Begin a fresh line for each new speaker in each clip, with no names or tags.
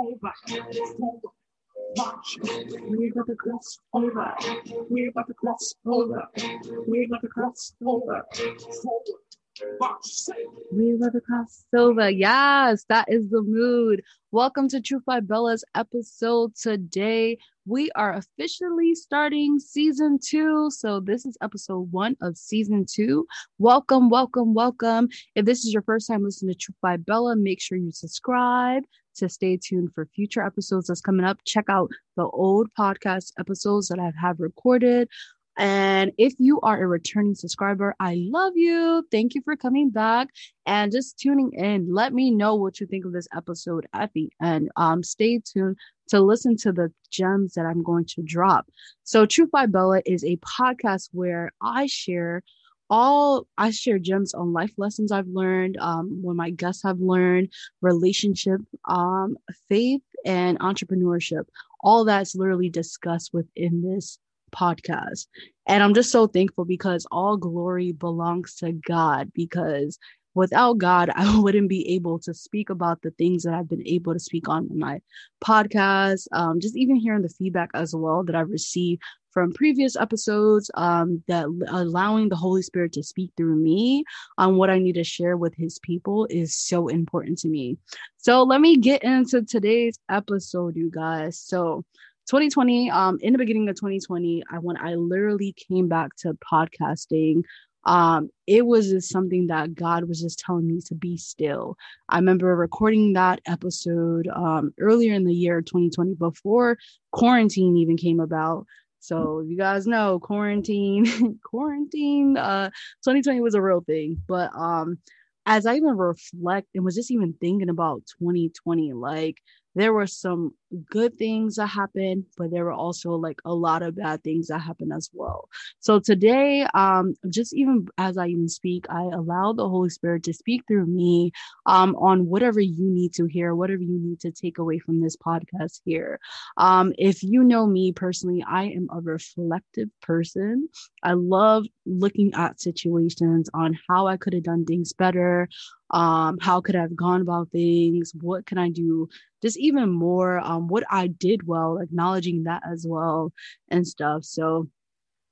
over. We're about to cross over. We're about to cross over. We're about to cross over. We love the cross crossover. Yes, that is the mood. Welcome to Truth by Bella's episode today. We are officially starting season two. So, this is episode one of season two. Welcome, welcome, welcome. If this is your first time listening to Truth by Bella, make sure you subscribe to stay tuned for future episodes that's coming up. Check out the old podcast episodes that I have recorded. And if you are a returning subscriber, I love you. Thank you for coming back and just tuning in. Let me know what you think of this episode at the end. Um, stay tuned to listen to the gems that I'm going to drop. So, Truth by Bella is a podcast where I share all I share gems on life lessons I've learned, um, what my guests have learned, relationship, um, faith, and entrepreneurship. All that's literally discussed within this podcast. And I'm just so thankful because all glory belongs to God because without God, I wouldn't be able to speak about the things that I've been able to speak on my podcast. Um, just even hearing the feedback as well that I've received from previous episodes, um, that allowing the Holy Spirit to speak through me on what I need to share with His people is so important to me. So let me get into today's episode, you guys. So 2020 um in the beginning of 2020 i when i literally came back to podcasting um it was just something that god was just telling me to be still. I remember recording that episode um earlier in the year 2020 before quarantine even came about. So you guys know quarantine quarantine uh 2020 was a real thing. But um as i even reflect and was just even thinking about 2020 like there were some good things that happened, but there were also like a lot of bad things that happened as well. So today, um, just even as I even speak, I allow the Holy Spirit to speak through me um, on whatever you need to hear, whatever you need to take away from this podcast here. Um, if you know me personally, I am a reflective person. I love looking at situations on how I could have done things better, um, how could I have gone about things, what can I do just even more um, what I did well, acknowledging that as well and stuff. So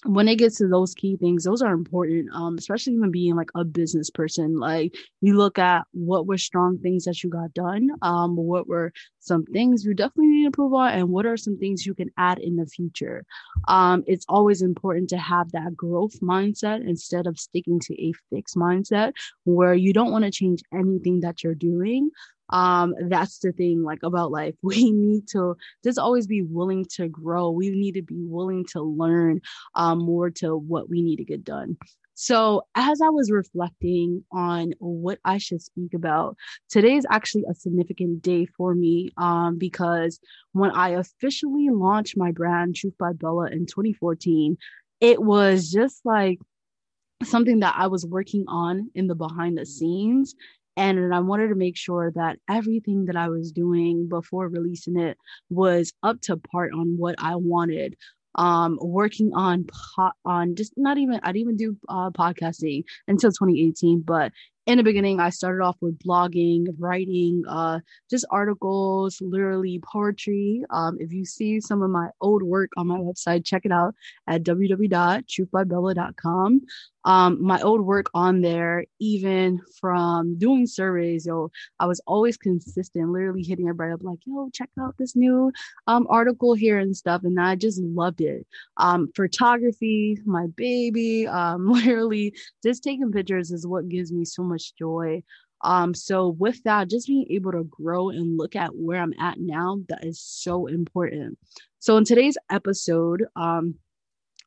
when it gets to those key things, those are important, um, especially even being like a business person. Like you look at what were strong things that you got done, um, what were some things you definitely need to improve on, and what are some things you can add in the future. Um, it's always important to have that growth mindset instead of sticking to a fixed mindset where you don't want to change anything that you're doing, um that's the thing like about life. We need to just always be willing to grow. We need to be willing to learn um more to what we need to get done. So as i was reflecting on what i should speak about today is actually a significant day for me um because when i officially launched my brand truth by bella in 2014 it was just like something that I was working on in the behind the scenes and I wanted to make sure that everything that I was doing before releasing it was up to part on what I wanted. Um, working on po- on just not even I didn't even do uh, podcasting until 2018, but in the beginning, I started off with blogging, writing, uh, just articles, literally poetry. Um, if you see some of my old work on my website, check it out at www.truthbybella.com um, my old work on there, even from doing surveys, yo, I was always consistent, literally hitting everybody up like, yo, check out this new um, article here and stuff. And I just loved it. Um, photography, my baby, um, literally just taking pictures is what gives me so much joy. Um, so with that, just being able to grow and look at where I'm at now, that is so important. So in today's episode, um,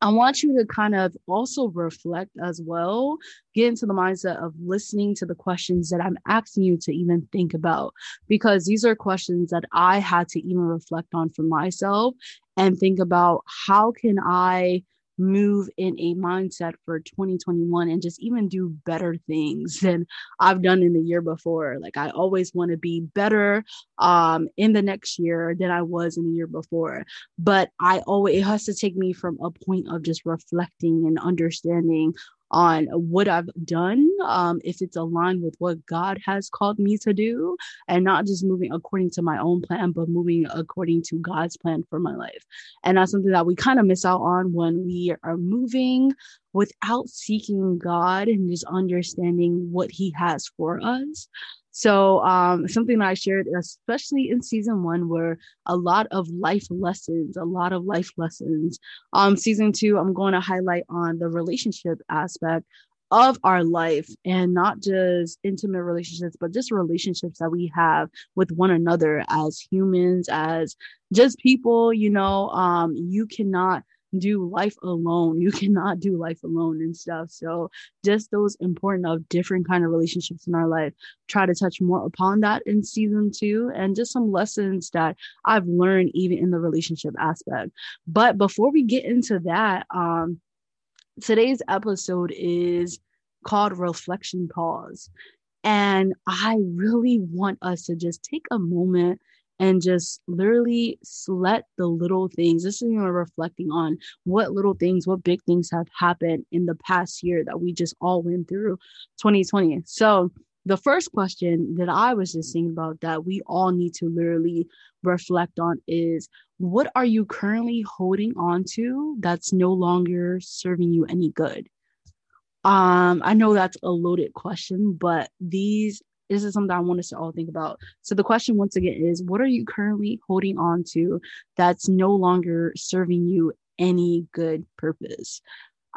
I want you to kind of also reflect as well, get into the mindset of listening to the questions that I'm asking you to even think about, because these are questions that I had to even reflect on for myself and think about how can I move in a mindset for 2021 and just even do better things than I've done in the year before. Like I always want to be better um in the next year than I was in the year before. But I always it has to take me from a point of just reflecting and understanding
on what I've done, um, if it's aligned with what God has called me to do, and not just moving according to my own plan, but moving according to God's plan for my life. And that's something that we kind of miss out on when we are moving without seeking God and just understanding what He has for us. So, um, something that I shared, especially in season one, were a lot of life lessons, a lot of life lessons. Um, season two, I'm going to highlight on the relationship aspect of our life and not just intimate relationships, but just relationships that we have with one another as humans, as just people, you know, um, you cannot do life alone. You cannot do life alone and stuff. So just those important of different kind of relationships in our life. Try to touch more upon that in season two and just some lessons that I've learned even in the relationship aspect. But before we get into that, um, today's episode is called Reflection Pause. And I really want us to just take a moment and just literally let the little things, this is you know, reflecting on what little things, what big things have happened in the past year that we just all went through 2020. So the first question that I was just thinking about that we all need to literally reflect on is what are you currently holding on to that's no longer serving you any good? Um, I know that's a loaded question, but these this is something I want us to all think about. So the question once again is what are you currently holding on to that's no longer serving you any good purpose?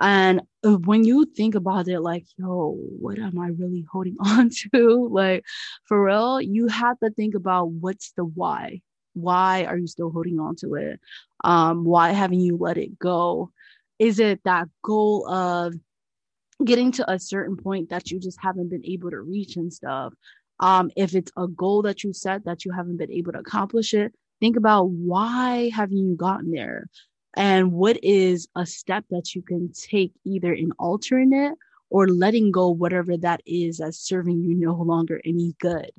And when you think about it, like, yo, what am I really holding on to? Like, for real, you have to think about what's the why. Why are you still holding on to it? Um, why haven't you let it go? Is it that goal of getting to a certain point that you just haven't been able to reach and stuff. Um, if it's a goal that you set that you haven't been able to accomplish it, think about why haven't you gotten there? And what is a step that you can take either in altering it or letting go whatever that is that's serving you no longer any good.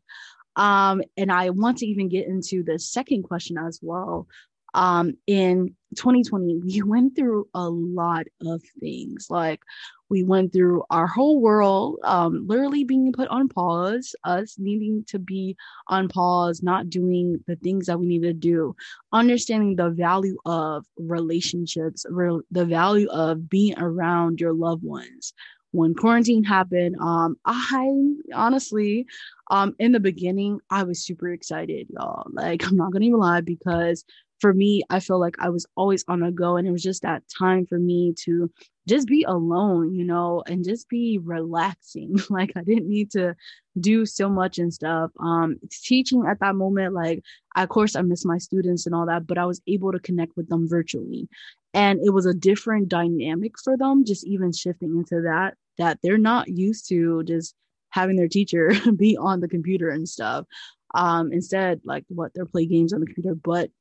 Um, and I want to even get into the second question as well. Um, in 2020, we went through a lot of things. Like we went through our whole world um, literally being put on pause, us needing to be on pause, not doing the things that we need to do, understanding the value of relationships, re- the value of being around your loved ones. When quarantine happened, um, I honestly, um, in the beginning, I was super excited, y'all. Like, I'm not gonna even lie because for me, I feel like I was always on a go, and it was just that time for me to just be alone, you know, and just be relaxing. like I didn't need to do so much and stuff. Um, teaching at that moment, like of course I miss my students and all that, but I was able to connect with them virtually, and it was a different dynamic for them. Just even shifting into that, that they're not used to just having their teacher be on the computer and stuff. Um, instead, like what they're play games on the computer, but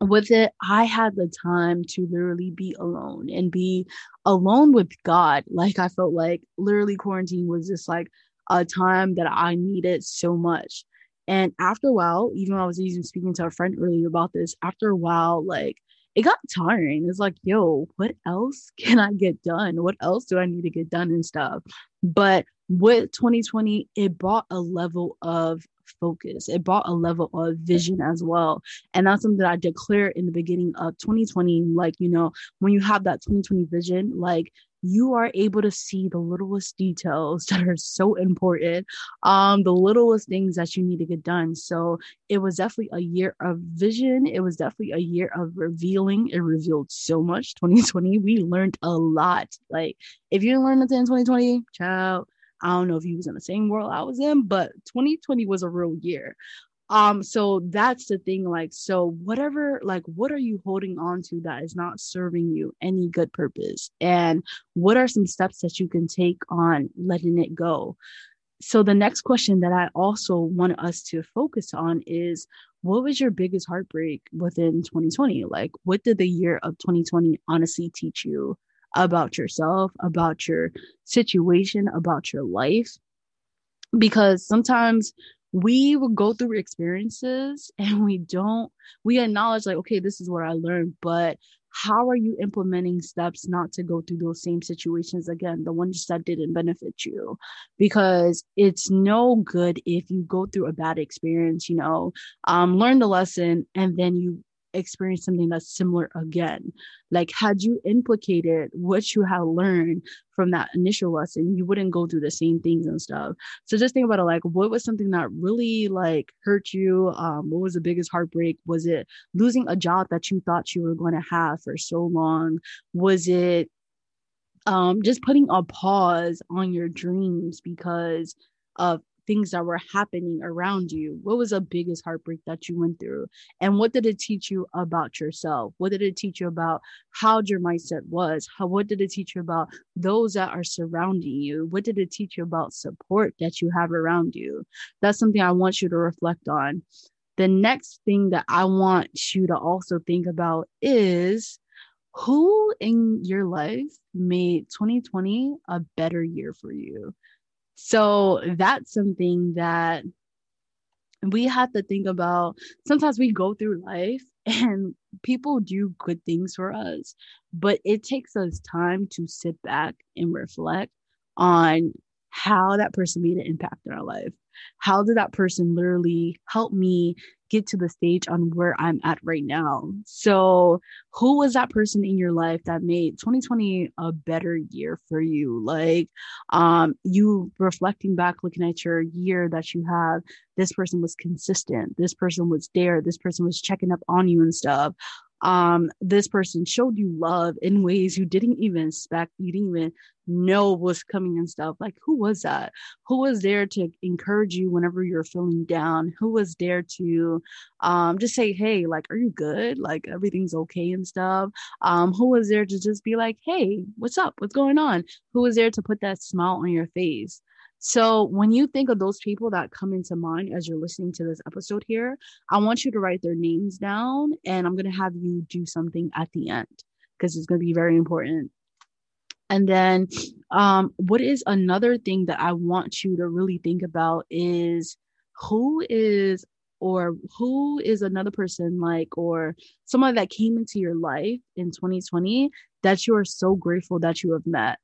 with it, I had the time to literally be alone and be alone with God. Like I felt like literally quarantine was just like a time that I needed so much. And after a while, even I was even speaking to a friend earlier about this, after a while, like it got tiring. It's like, yo, what else can I get done? What else do I need to get done and stuff? But with 2020, it brought a level of focus. It brought a level of vision as well. And that's something that I declared in the beginning of 2020. Like, you know, when you have that 2020 vision, like you are able to see the littlest details that are so important, um, the littlest things that you need to get done. So it was definitely a year of vision. It was definitely a year of revealing. It revealed so much. 2020, we learned a lot. Like if you didn't learn nothing in 2020, child, I don't know if he was in the same world I was in, but 2020 was a real year. Um, so that's the thing, like, so whatever, like, what are you holding on to that is not serving you any good purpose? And what are some steps that you can take on letting it go? So the next question that I also want us to focus on is what was your biggest heartbreak within 2020? Like, what did the year of 2020 honestly teach you? About yourself, about your situation, about your life. Because sometimes we will go through experiences and we don't, we acknowledge, like, okay, this is what I learned, but how are you implementing steps not to go through those same situations again the ones that didn't benefit you because it's no good if you go through a bad experience you know um, learn the lesson and then you experience something that's similar again. Like, had you implicated what you had learned from that initial lesson, you wouldn't go through the same things and stuff. So just think about it like, what was something that really like hurt you? Um, what was the biggest heartbreak? Was it losing a job that you thought you were going to have for so long? Was it um, just putting a pause on your dreams because of things that were happening around you? What was the biggest heartbreak that you went through? And what did it teach you about yourself? What did it teach you about how your mindset was? How what did it teach you about those that are surrounding you? What did it teach you about support that you have around you? That's something I want you to reflect on. The next thing that I want you to also think about is who in your life made 2020 a better year for you? So that's something that we have to think about. Sometimes we go through life and people do good things for us, but it takes us time to sit back and reflect on how that person made an impact in our life. How did that person literally help me get to the stage on where I'm at right now. So, who was that person in your life that made 2020 a better year for you? Like, um, you reflecting back, looking at your year that you have, this person was consistent, this person was there, this person was checking up on you and stuff um this person showed you love in ways you didn't even expect. You didn't even know was coming and stuff. Like who was that? Who was there to encourage you whenever you're feeling down? Who was there to um just say hey like are you good? Like everything's okay and stuff. Um who was there to just be like hey what's up? What's going on? Who was there to put that smile on your face so when you think of those people that come into mind as you're listening to this episode here, I want you to write their names down and I'm going to have you do something at the end because it's going to be very important. And then um, what is another thing that I want you to really think about is who is or who is another person like or someone that came into your life in 2020 that you are so grateful that you have met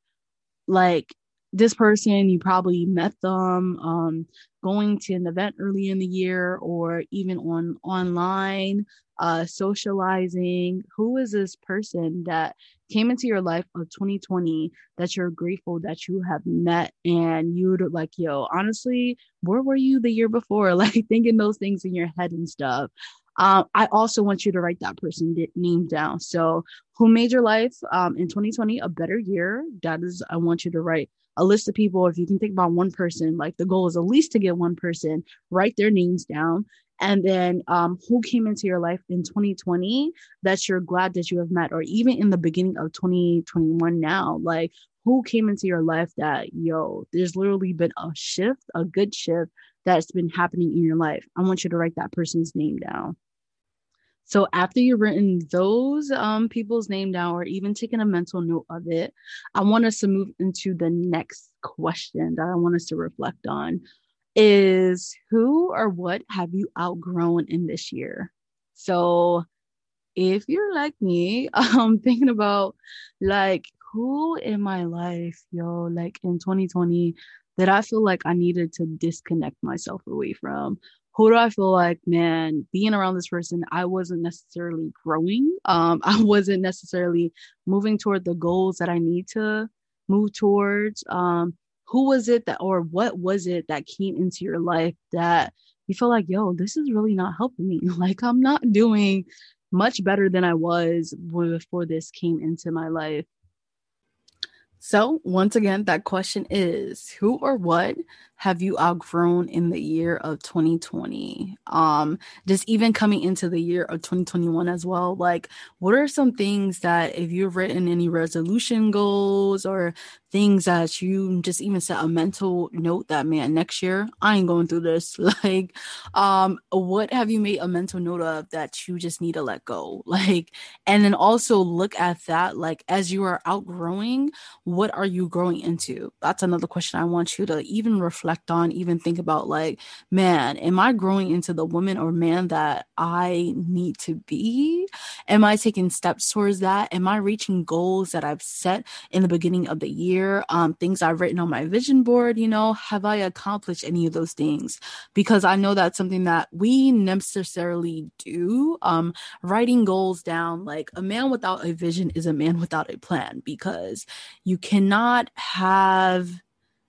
like this person you probably met them um, going to an event early in the year or even on online uh, socializing who is this person that came into your life of 2020 that you're grateful that you have met and you'd like yo honestly where were you the year before like thinking those things in your head and stuff um, I also want you to write that person name down. So, who made your life um, in 2020 a better year? That is, I want you to write a list of people. If you can think about one person, like the goal is at least to get one person, write their names down. And then um, who came into your life in 2020 that you're glad that you have met, or even in the beginning of 2021 now, like who came into your life that, yo, there's literally been a shift, a good shift that's been happening in your life. I want you to write that person's name down. So after you've written those um, people's name down or even taken a mental note of it, I want us to move into the next question that I want us to reflect on is who or what have you outgrown in this year? So if you're like me, I'm thinking about like who in my life, yo, like in 2020 that I feel like I needed to disconnect myself away from who do I feel like, man, being around this person, I wasn't necessarily growing. Um, I wasn't necessarily moving toward the goals that I need to move towards. Um, who was it that, or what was it that came into your life that you feel like, yo, this is really not helping me? Like, I'm not doing much better than I was before this came into my life. So, once again, that question is who or what have you outgrown in the year of 2020 um just even coming into the year of 2021 as well like what are some things that if you've written any resolution goals or things that you just even set a mental note that man next year i ain't going through this. Like um what have you made a mental note of that you just need to let go? Like and then also look at that like as you are outgrowing what are you growing into? That's another question i want you to even reflect reflect on, even think about like, man, am I growing into the woman or man that I need to be? Am I taking steps towards that? Am I reaching goals that I've set in the beginning of the year? Um, things I've written on my vision board, you know, have I accomplished any of those things? Because I know that's something that we necessarily do. Um, writing goals down, like a man without a vision is a man without a plan because you cannot have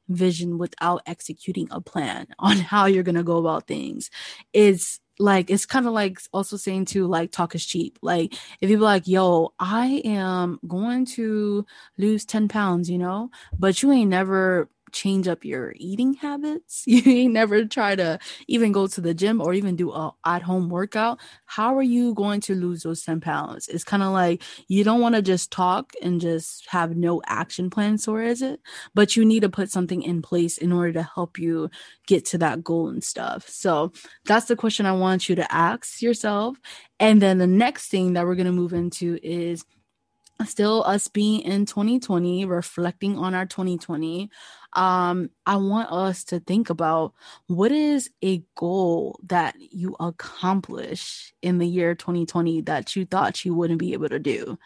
vision without executing a plan on how you're going to go about things. It's like it's kind of like also saying to like talk is cheap like if you're like yo i am going to lose 10 pounds you know but you ain't never change up your eating habits, you ain't never try to even go to the gym or even do a at home workout, how are you going to lose those 10 pounds? It's kind of like you don't want to just talk and just have no action plan so is it, but you need to put something in place in order to help you get to that goal and stuff. So that's the question I want you to ask yourself. And then the next thing that we're going to move into is still us being in 2020 reflecting on our 2020 um i want us to think about what is a goal that you accomplish in the year 2020 that you thought you wouldn't be able to do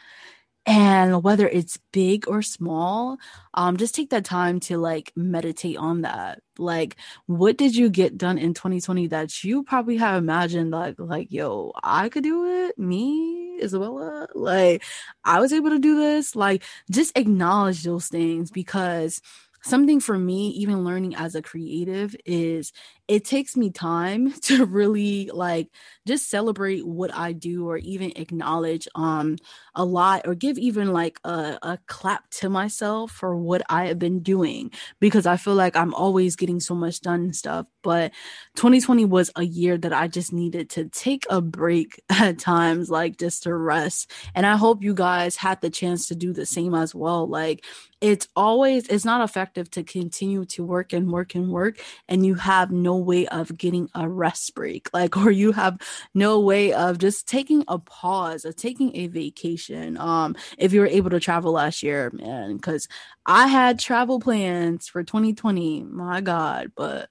and whether it's big or small um just take that time to like meditate on that. Like what did you get done in 2020 that you probably have imagined like like yo i could do it? Me isabella? Like i was able to do this? Like just acknowledge those things because something for me even learning as a creative is it takes me time to really like just celebrate what I do or even acknowledge um a lot or give even like a, a clap to myself for what I have been doing because I feel like I'm always getting so much done and stuff. But 2020 was a year that I just needed to take a break at times, like just to rest. And I hope you guys had the chance to do the same as well. Like it's always it's not effective to continue to work and work and work and you have no way of getting a rest break like or you have no way of just taking a pause or taking a vacation um if you were able to travel last year man because i had travel plans for 2020 my god but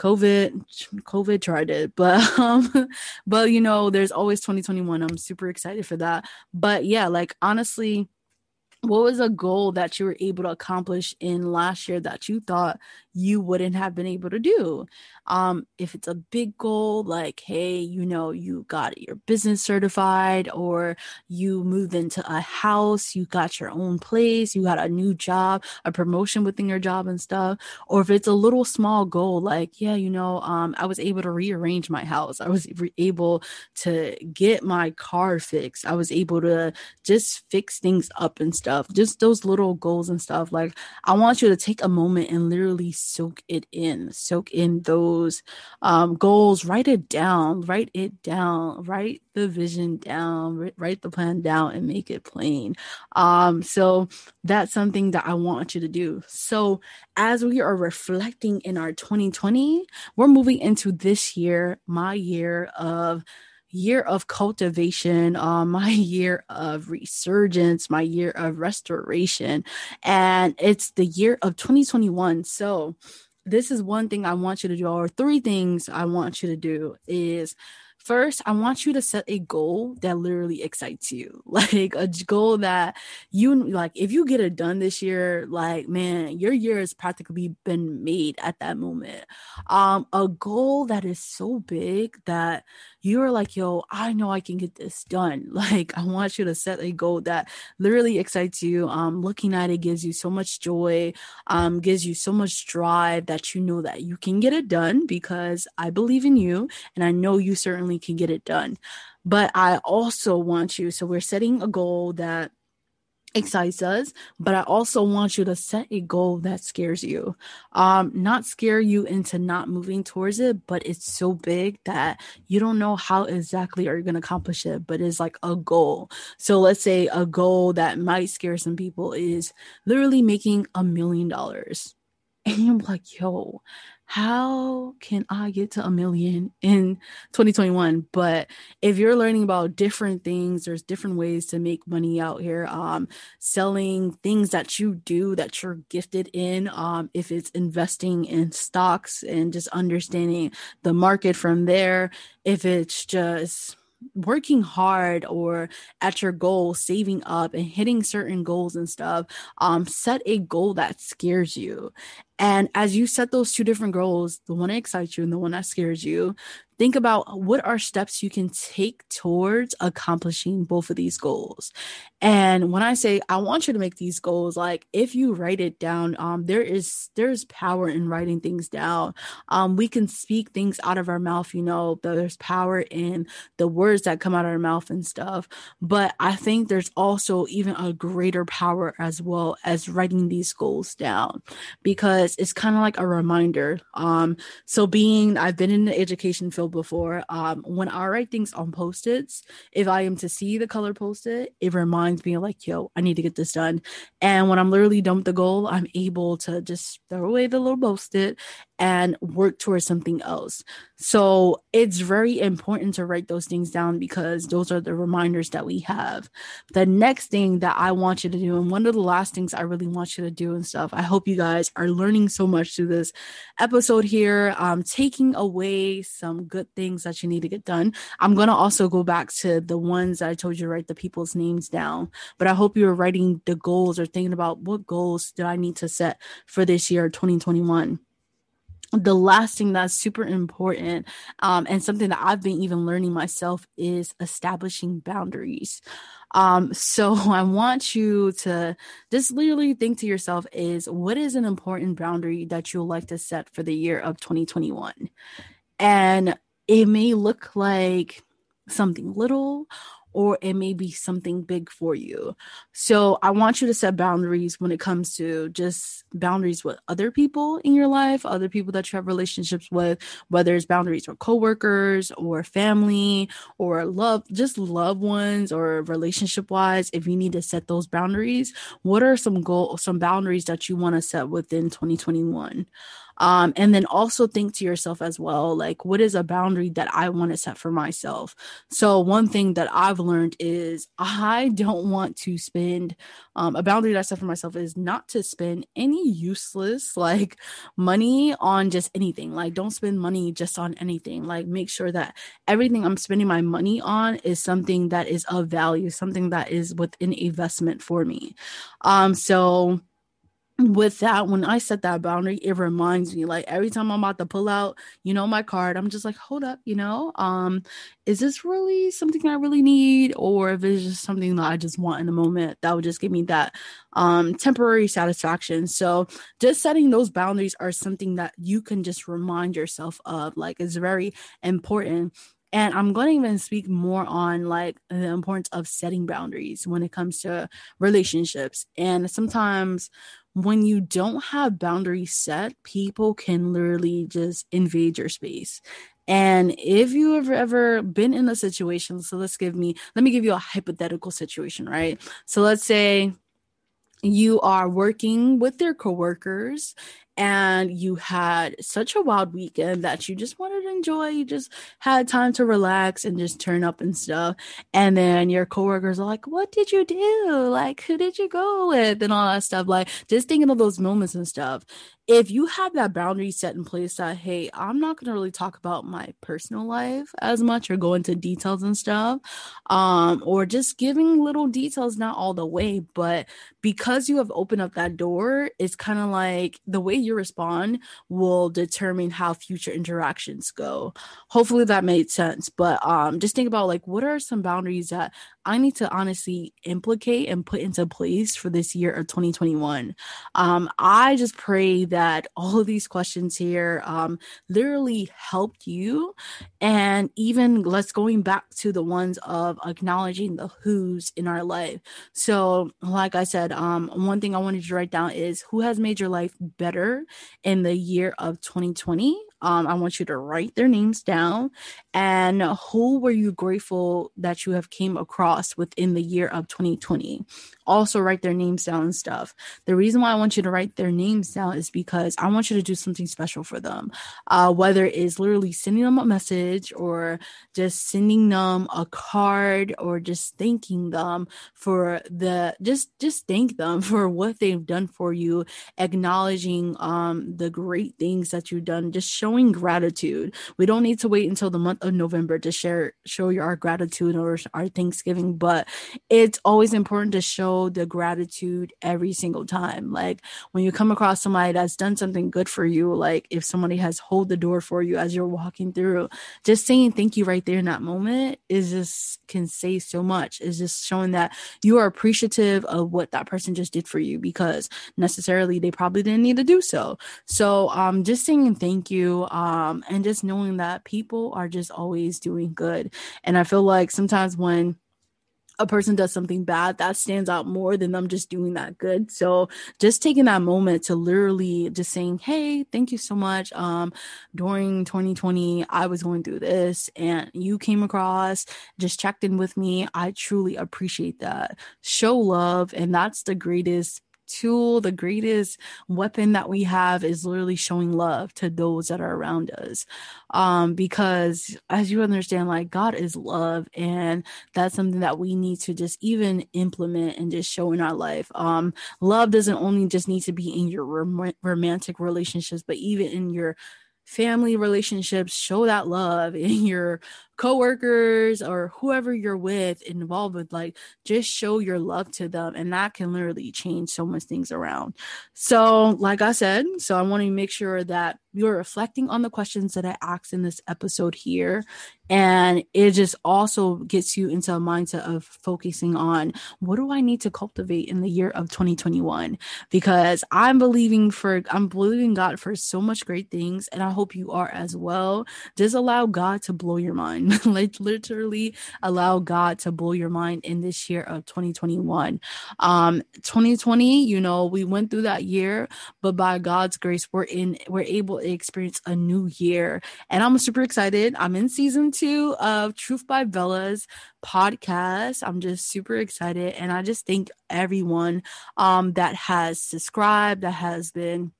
COVID, COVID tried it, but um, but you know, there's always 2021. I'm super excited for that. But yeah, like honestly, what was a goal that you were able to accomplish in last year that you thought you wouldn't have been able to do. Um, if it's a big goal, like, hey, you know, you got your business certified, or you moved into a house, you got your own place, you got a new job, a promotion within your job and stuff, or if it's a little small goal, like, yeah, you know, um, I was able to rearrange my house, I was re- able to get my car fixed, I was able to just fix things up and stuff, just those little goals and stuff. Like, I want you to take a moment and literally soak it in, soak in those um, goals, write it down, write it down, write the vision down, write the plan down, and make it plain. Um, so that's something that I want you to do. So as we are reflecting in our 2020, we're moving into this year, my year of year of cultivation, uh, my year of resurgence, my year of restoration, and it's the year of 2021. So, this is one thing I want you to do, or three things I want you to do is First, I want you to set a goal that literally excites you. Like a goal that you like if you get it done this year, like man, your year has practically been made at that moment. Um a goal that is so big that you're like, yo, I know I can get this done. Like, I want you to set a goal that literally excites you. Um, looking at it gives you so much joy, um, gives you so much drive that you know that you can get it done because I believe in you and I know you certainly can get it done. But I also want you, so we're setting a goal that excites us but i also want you to set a goal that scares you. Um not scare you into not moving towards it but it's so big that you don't know how exactly are you going to accomplish it but it's like a goal. So let's say a goal that might scare some people is literally making a million dollars. And you're like yo how can I get to a million in 2021? But if you're learning about different things, there's different ways to make money out here. Um, selling things that you do that you're gifted in. Um, if it's investing in stocks and just understanding the market from there, if it's just working hard or at your goal saving up and hitting certain goals and stuff um set a goal that scares you. And as you set those two different goals the one that excites you and the one that scares you think about what are steps you can take towards accomplishing both of these goals. And when i say i want you to make these goals like if you write it down um there is there's power in writing things down. Um we can speak things out of our mouth you know there's power in the words that come out of our mouth and stuff. But i think there's also even a greater power as well as writing these goals down because it's kind of like a reminder. Um so being i've been in the education field before. Um, when I write things on post-its, if I am to see the color post-it, it reminds me like, yo, I need to get this done. And when I'm literally done with the goal, I'm able to just throw away the little post-it and work towards something else. So it's very important to write those things down because those are the reminders that we have. The next thing that I want you to do, and one of the last things I really want you to do and stuff, I hope you guys are learning so much through this episode here, um, taking away some good things that you need to get done. I'm going to also go back to the ones that I told you to write the people's names down, but I hope you're writing the goals or thinking about what goals do I need to set for this year, 2021 the last thing that's super important um, and something that I've been even learning myself is establishing boundaries. Um, so I want you to just literally think to yourself is what is an important boundary that you'll like to set for the year of 2021? And it may look like something little or it may be something big for you. So I want you to set boundaries when it comes to just boundaries with other people in your life, other people that you have relationships with, whether it's boundaries with coworkers or family or love, just loved ones or relationship wise. If you need to set those boundaries, what are some goal, some boundaries that you want to set within 2021? Um, and then also think to yourself as well, like, what is a boundary that I want to set for myself? So, one thing that I've learned is I don't want to spend um, a boundary that I set for myself is not to spend any useless like money on just anything. Like, don't spend money just on anything. Like, make sure that everything I'm spending my money on is something that is of value, something that is within investment for me. Um, so with that, when I set that boundary, it reminds me like every time I'm about to pull out, you know, my card, I'm just like, hold up, you know, um, is this really something I really need, or if it's just something that I just want in the moment, that would just give me that um temporary satisfaction. So just setting those boundaries are something that you can just remind yourself of, like it's very important and i'm going to even speak more on like the importance of setting boundaries when it comes to relationships and sometimes when you don't have boundaries set, people can literally just invade your space. And if you have ever been in a situation, so let's give me, let me give you a hypothetical situation, right? So let's say you are working with your coworkers and you had such a wild weekend that you just wanted to enjoy. You just had time to relax and just turn up and stuff. And then your coworkers are like, What did you do? Like, who did you go with? And all that stuff. Like, just thinking of those moments and stuff if you have that boundary set in place that hey i'm not going to really talk about my personal life as much or go into details and stuff um or just giving little details not all the way but because you have opened up that door it's kind of like the way you respond will determine how future interactions go hopefully that made sense but um just think about like what are some boundaries that I need to honestly implicate and put into place for this year of 2021. Um, I just pray that all of these questions here um, literally helped you. And even let's going back to the ones of acknowledging the who's in our life. So, like I said, um, one thing I wanted to write down is who has made your life better in the year of 2020 Um, I want you to write their names down and who were you grateful that you have came across within the year of 2020 also write their names down and stuff. The reason why i want you to write their names down is because i want you to do something special for them. Uh, whether it's literally sending them a message or just sending them a card or just thanking them for the just just thank them for what they've done for you acknowledging um the great things that you've done just showing gratitude we don't need to wait until the month of November to share show your gratitude or our Thanksgiving, but it's always important to show the gratitude every single time. Like when you come across somebody that's done something good for you, like if somebody has hold the door for you as you're walking through, just saying thank you right there in that moment is just can say so much. It's just showing that you are appreciative of what that person just did for you because necessarily they probably didn't need to do so. So um just saying thank you um and just knowing that people are just always doing good. And I feel like sometimes when a person does something bad that stands out more than them just doing that good. So just taking that moment to literally just saying hey thank you so much. Um during 2020 i was going through this and you came across just checked in with me. I truly appreciate that. Show love. And that's the greatest tool, the greatest weapon that we have is literally showing love to those that are around us. Um, because as you understand, like God is love, and that's something that we need to just even implement and just show in our life. Um, love doesn't only just need to be in your rom- romantic relationships, but even in your family relationships show that love in your coworkers or whoever you're with involved with like just show your love to them and that can literally change so much things around. So like i said so i want to make sure that you're reflecting on the questions that i asked in this episode here and it just also gets you into a mindset of focusing on what do i need to cultivate in the year of 2021 because i'm believing for i'm believing god for so much great things and i hope you are as well. Just allow god to blow your mind like literally allow God to blow your mind in this year of 2021. Um 2020, you know, we went through that year, but by God's grace, we're in we're able to experience a new year. And I'm super excited. I'm in season two of Truth by Bella's podcast. I'm just super excited. And I just thank everyone um that has subscribed, that has been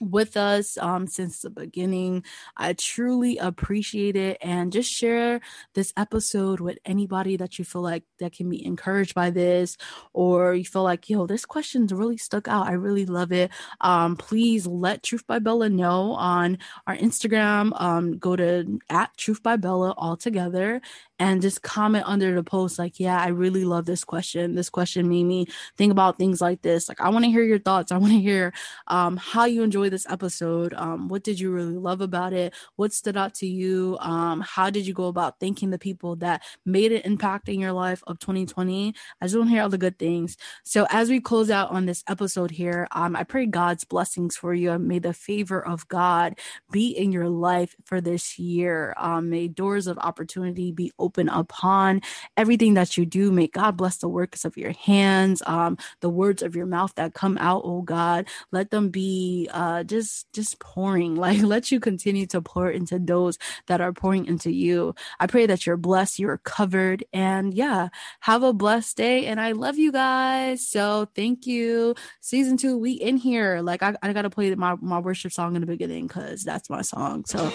with us um, since the beginning. I truly appreciate it. And just share this episode with anybody that you feel like that can be encouraged by this, or you feel like, yo, this question's really stuck out. I really love it. Um, please let Truth by Bella know on our Instagram. Um, go to at Truth by Bella all together and just comment under the post like yeah i really love this question this question made me think about things like this like i want to hear your thoughts i want to hear um, how you enjoy this episode um, what did you really love about it? What stood out to you? Um, how did you go about thanking the people that made an impact in your life of 2020 i just want to hear all the good things. So as we close out on this episode here um, i pray god's blessings for you may the favor of god be in your life for this year. Um, may doors of opportunity be open open upon everything that you do. May God bless the works of your hands, um, the words of your mouth that come out, oh God. Let them be uh, Uh, just just pouring. Like let you continue to pour into those that are pouring into you. I pray that you're blessed, you're covered, and yeah, have a blessed day. And I love you guys. So thank you. Season two, we in here. Like I, I gotta play my, my worship song in the beginning because that's my song. So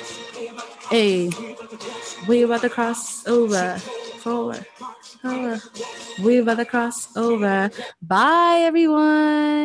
hey, we about to cross over forward, forward. We're about to cross over. Bye, everyone.